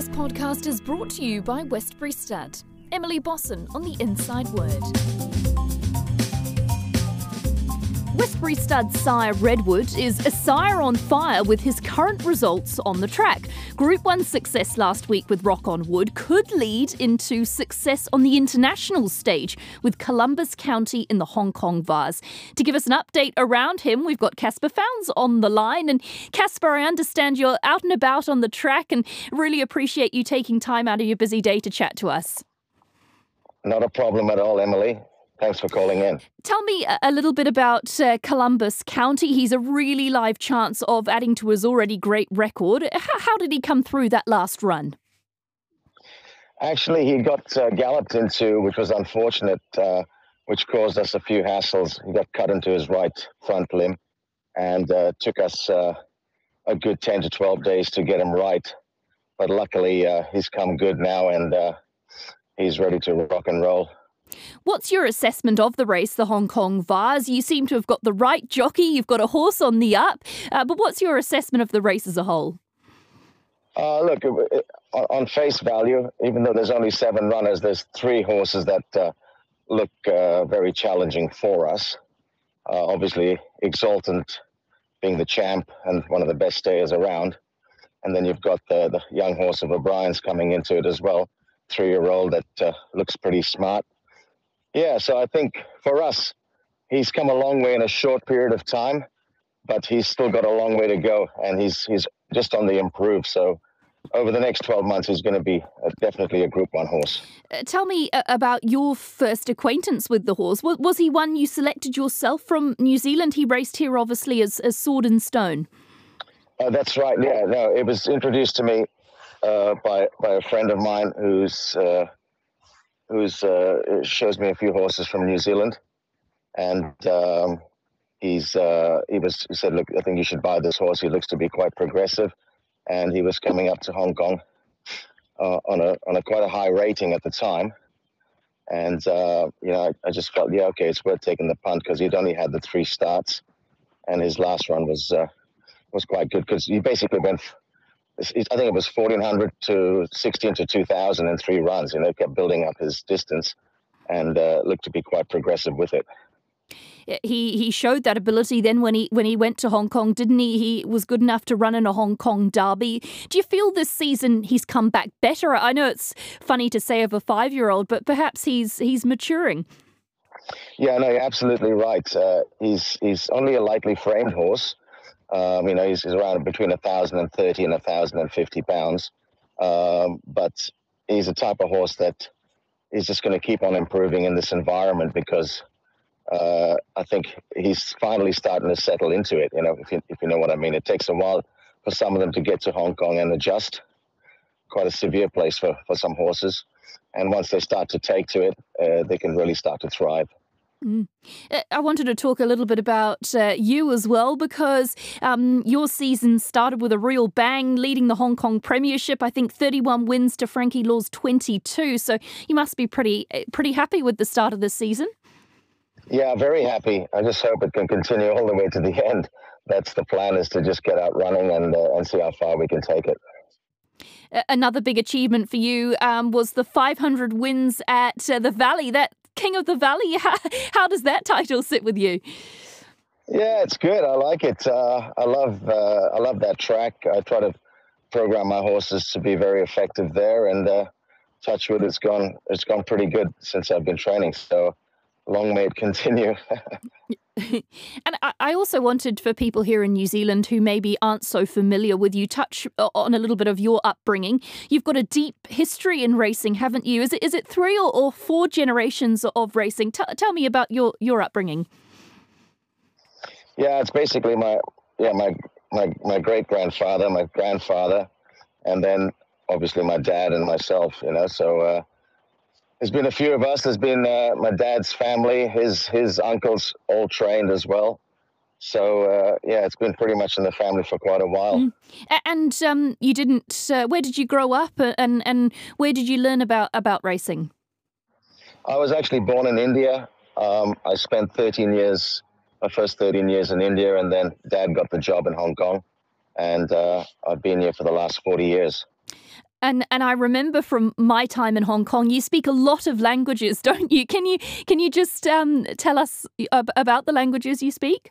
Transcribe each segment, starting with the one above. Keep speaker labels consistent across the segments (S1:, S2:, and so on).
S1: This podcast is brought to you by Westbury Stud. Emily Bosson on the Inside Word. Westbury stud sire Redwood is a sire on fire with his current results on the track. Group 1 success last week with Rock on Wood could lead into success on the international stage with Columbus County in the Hong Kong Vase. To give us an update around him, we've got Caspar Fownes on the line. And Caspar, I understand you're out and about on the track and really appreciate you taking time out of your busy day to chat to us.
S2: Not a problem at all, Emily. Thanks for calling in.
S1: Tell me a little bit about uh, Columbus County. He's a really live chance of adding to his already great record. How, how did he come through that last run?
S2: Actually, he got uh, galloped into, which was unfortunate, uh, which caused us a few hassles. He got cut into his right front limb and uh, took us uh, a good 10 to 12 days to get him right. But luckily, uh, he's come good now and he's ready to rock and roll.
S1: What's your assessment of the race, the Hong Kong Vase? You seem to have got the right jockey, you've got a horse on the up, uh, but what's your assessment of the race as a whole?
S2: Uh, look, on face value, even though there's only seven runners, there's three horses that uh, look uh, very challenging for us. Uh, obviously, Exultant being the champ and one of the best stayers around. And then you've got the, the young horse of O'Brien's coming into it as well, three year old that uh, looks pretty smart. Yeah, so I think for us, he's come a long way in a short period of time, but he's still got a long way to go, and he's he's just on the improve. So over the next 12 months, he's going to be a, definitely a Group 1 horse.
S1: Uh, tell me uh, about your first acquaintance with the horse. Was, was, he one you selected yourself from New Zealand? He raced here, obviously, as, as Sword and Stone.
S2: Uh, that's right, yeah. No, it was introduced to me uh, by, by a friend of mine who's uh, who's uh, shows me a few horses from New Zealand, and um, he's uh, he was he said, look, I think you should buy this horse. He looks to be quite progressive, and he was coming up to Hong Kong uh, on a on a quite a high rating at the time, and uh, you know I, I, just felt yeah okay it's worth taking the punt because he'd only had the three starts, and his last run was uh, was quite good because he basically went I think it was 1400 to 16 to 2000 in three runs. You know, kept building up his distance and uh, looked to be quite progressive with it.
S1: He he showed that ability then when he when he went to Hong Kong, didn't he? He was good enough to run in a Hong Kong derby. Do you feel this season he's come back better? I know it's funny to say of a five year old, but perhaps he's he's maturing.
S2: Yeah, no, you're absolutely right. Uh, he's he's only a lightly framed horse, um, you know, he's, he's around between 1,030 and 1,050 pounds. Um, but he's a type of horse that is just going to keep on improving in this environment because uh, I think he's finally starting to settle into it. You know, if you, if you know what I mean, it takes a while for some of them to get to Hong Kong and adjust. Quite a severe place for, for some horses. And once they start to take to it, uh, they can really start to thrive.
S1: Mm. Uh, I wanted to talk a little bit about uh, you as well because um, your season started with a real bang, leading the Hong Kong Premiership. I think 31 wins to Frankie Lor's 22. So you must be pretty uh, pretty happy with the start of the season.
S2: Yeah, very happy. I just hope it can continue all the way to the end. That's the plan: is to just get out running and uh, and see how far we can take it.
S1: Another big achievement for you um, was the 500 wins at uh, the Valley. That King of the Valley. How, how does that title sit with you?
S2: Yeah, it's good. I like it. Uh, I love uh, I love that track. I try to program my horses to be very effective there, and uh, touchwood, it's gone it's gone pretty good since I've been training. So long may it continue.
S1: and I also wanted for people here in New Zealand who maybe aren't so familiar with you, touch on a little bit of your upbringing. You've got a deep history in racing, haven't you? Is it is it three or, or four generations of racing? T- tell me about your your upbringing.
S2: Yeah, it's basically my yeah my my my great grandfather, my grandfather, and then obviously my dad and myself. You know, so. Uh, there's been a few of us. There's been uh, my dad's family, his his uncles all trained as well. So uh, yeah, it's been pretty much in the family for quite a while. Mm.
S1: And um, you didn't. Uh, where did you grow up, and and where did you learn about about racing?
S2: I was actually born in India. Um, I spent 13 years, my first 13 years in India, and then Dad got the job in Hong Kong, and uh, I've been here for the last 40 years.
S1: And and I remember from my time in Hong Kong, you speak a lot of languages, don't you? Can you can you just um, tell us about the languages you speak?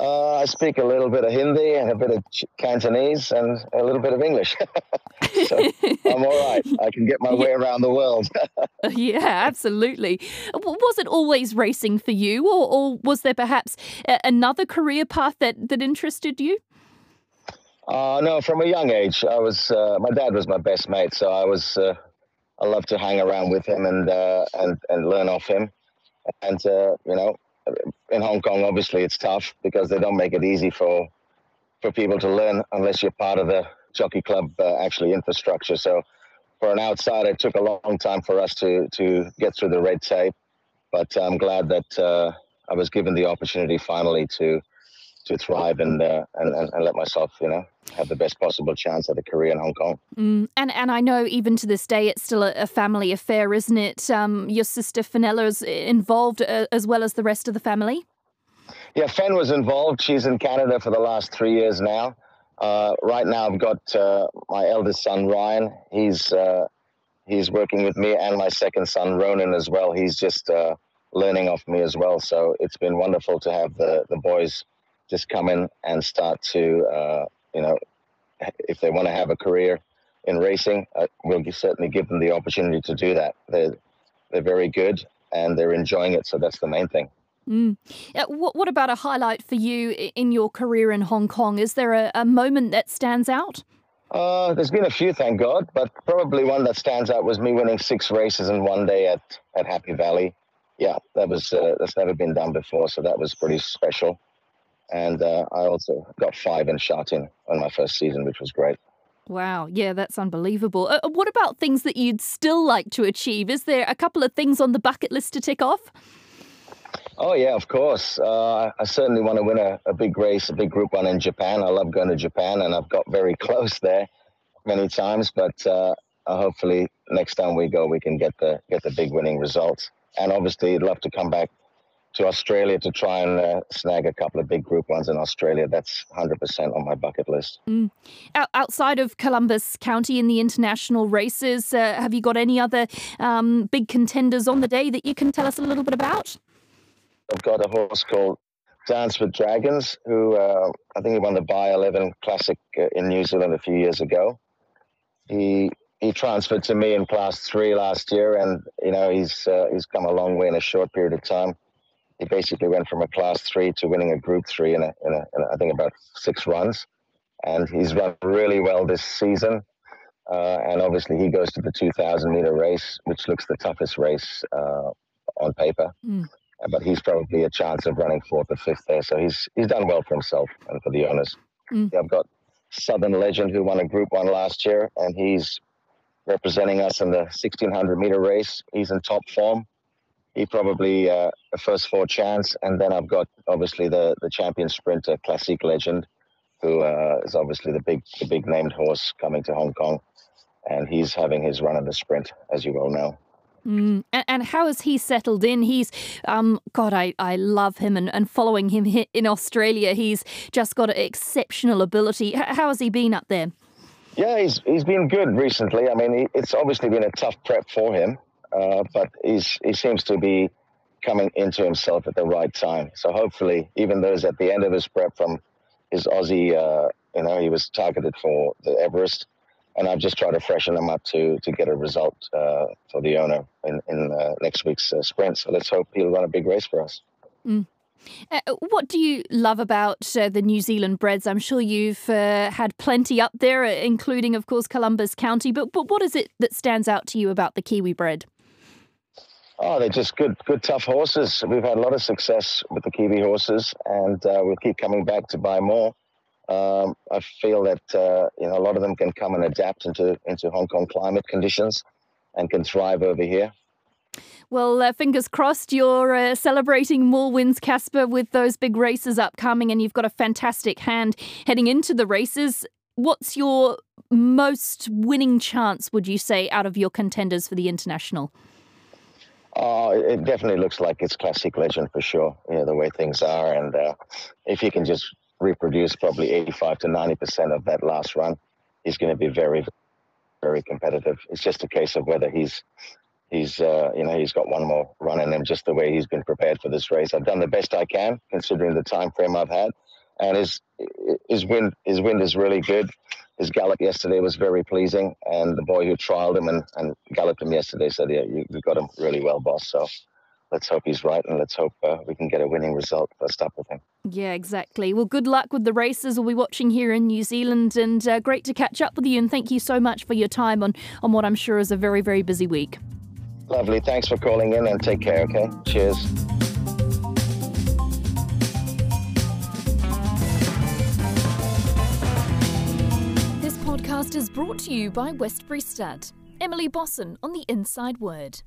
S2: Uh, I speak a little bit of Hindi and a bit of Cantonese and a little bit of English. so I'm all right. I can get my way around the world.
S1: yeah, absolutely. Was it always racing for you, or, or was there perhaps another career path that, that interested you?
S2: Uh, no, from a young age, I was. Uh, my dad was my best mate, so I was. Uh, I loved to hang around with him and uh, and and learn off him. And uh, you know, in Hong Kong, obviously, it's tough because they don't make it easy for for people to learn unless you're part of the jockey club uh, actually infrastructure. So, for an outsider, it took a long time for us to to get through the red tape. But I'm glad that I was given the opportunity finally to to thrive and, uh, and, and let myself, you know, have the best possible chance at a career in Hong Kong.
S1: Mm. And and I know even to this day it's still a, a family affair, isn't it? Um, your sister Fenella's involved uh, as well as the rest of the family.
S2: Yeah, Fen was involved. She's in Canada for the last three years now. Uh, right now, I've got uh, my eldest son Ryan. He's uh, he's working with me, and my second son Ronan as well. He's just uh, learning off me as well. So it's been wonderful to have the the boys just come in and start to, uh, you know, if they want to have a career in racing, uh, we'll certainly give them the opportunity to do that. They're, they're very good and they're enjoying it, so that's the main thing.
S1: Mm. Uh, what, what about a highlight for you in your career in Hong Kong? Is there a, a moment that stands out?
S2: Uh, there's been a few, thank God, but probably one that stands out was me winning six races in one day at, at Happy Valley. Yeah, that was uh, that's never been done before, so that was pretty special and uh, I also got five in Sha-Tin on my first season, which was great.
S1: Wow, yeah, that's unbelievable. Uh, what about things that you'd still like to achieve? Is there a couple of things on the bucket list to tick off?
S2: Oh yeah, of course. Uh, I certainly want to win a, a, big race, a big Group One in Japan. I love going to Japan, and I've got very close there many times. But uh, hopefully, next time we go, we can get the get the big winning results. And obviously, I'd love to come back to Australia to try and uh, snag a couple of big group ones in Australia. That's 100% on my bucket list.
S1: Mm. Outside of Columbus County in the international races, uh, have you got any other um, big contenders on the day that you can tell us a little bit about?
S2: I've got a horse called Dance with Dragons, who uh, I think he won the By 11 Classic uh, in New Zealand a few years ago. He he transferred to me in class three last year, and you know he's uh, he's come a long way in a short period of time he basically went from a class three to winning a group three in a, in a, in a I think about six runs. And he's run really well this season. Uh, and obviously, he goes to the 2,000 meter race, which looks the toughest race uh, on paper. Mm. But he's probably a chance of running fourth or fifth there. So he's he's done well for himself and for the owners. Mm. Yeah, I've got Southern Legend who won a Group One last year, and he's representing us in the 1600 meter race. He's in top form he probably uh, a first four chance, and then I've got obviously the the champion sprinter, Classic Legend, who uh, is obviously the big the big named horse coming to Hong Kong, and he's having his run in the sprint, as you well know.
S1: Mm. And, and, how has he settled in? He's, um, God, I, I love him and, and following him in Australia. He's just got an exceptional ability. How has he been up there?
S2: Yeah, he's he's been good recently. I mean, he, it's obviously been a tough prep for him. Uh, but he's, he seems to be coming into himself at the right time. So hopefully, even though he's at the end of his prep from his Aussie, uh, you know, he was targeted for the Everest, and I've just tried to freshen him up to to get a result uh, for the owner in in uh, next week's uh, sprint. So let's hope he'll run a big race for us.
S1: Mm. Uh, what do you love about the New Zealand breds? I'm sure you've had plenty up there, including, of course, Columbus County. But but what is it that stands out to you about the Kiwi bred?
S2: Oh, they're just good, good, tough horses. We've had a lot of success with the Kiwi horses, and uh, we'll keep coming back to buy more. Um, I feel that uh, you know a lot of them can come and adapt into into Hong Kong climate conditions, and can thrive over here.
S1: Well, uh, fingers crossed you're uh, celebrating more wins, Caspar, with those big races upcoming, and you've got a fantastic hand heading into the races. What's your most winning chance, would you say, out of your contenders for the international?
S2: Oh, it definitely looks like it's classic legend for sure. You know the way things are, and uh, if he can just reproduce probably 85 to 90 percent of that last run, he's going to be very very competitive. It's just a case of whether he's he's uh, you know he's got one more run in him, just the way he's been prepared for this race. I've done the best I can considering the time frame I've had, and his his wind his wind is really good. His gallop yesterday was very pleasing, and the boy who trialed him and, and galloped him yesterday said, "Yeah, you, you got him really well, boss." So let's hope he's right and let's hope uh, we can get a winning result first up with him.
S1: Yeah, exactly. Well, good luck with the races. We'll be watching here in New Zealand and uh, great to catch up with you. And thank you so much for your time on, on what I'm sure is a very, very busy week.
S2: Lovely. Thanks for calling in and take care, okay? Cheers.
S1: Is brought to you by Westbury Stud. Emily Bosson on the Inside Word.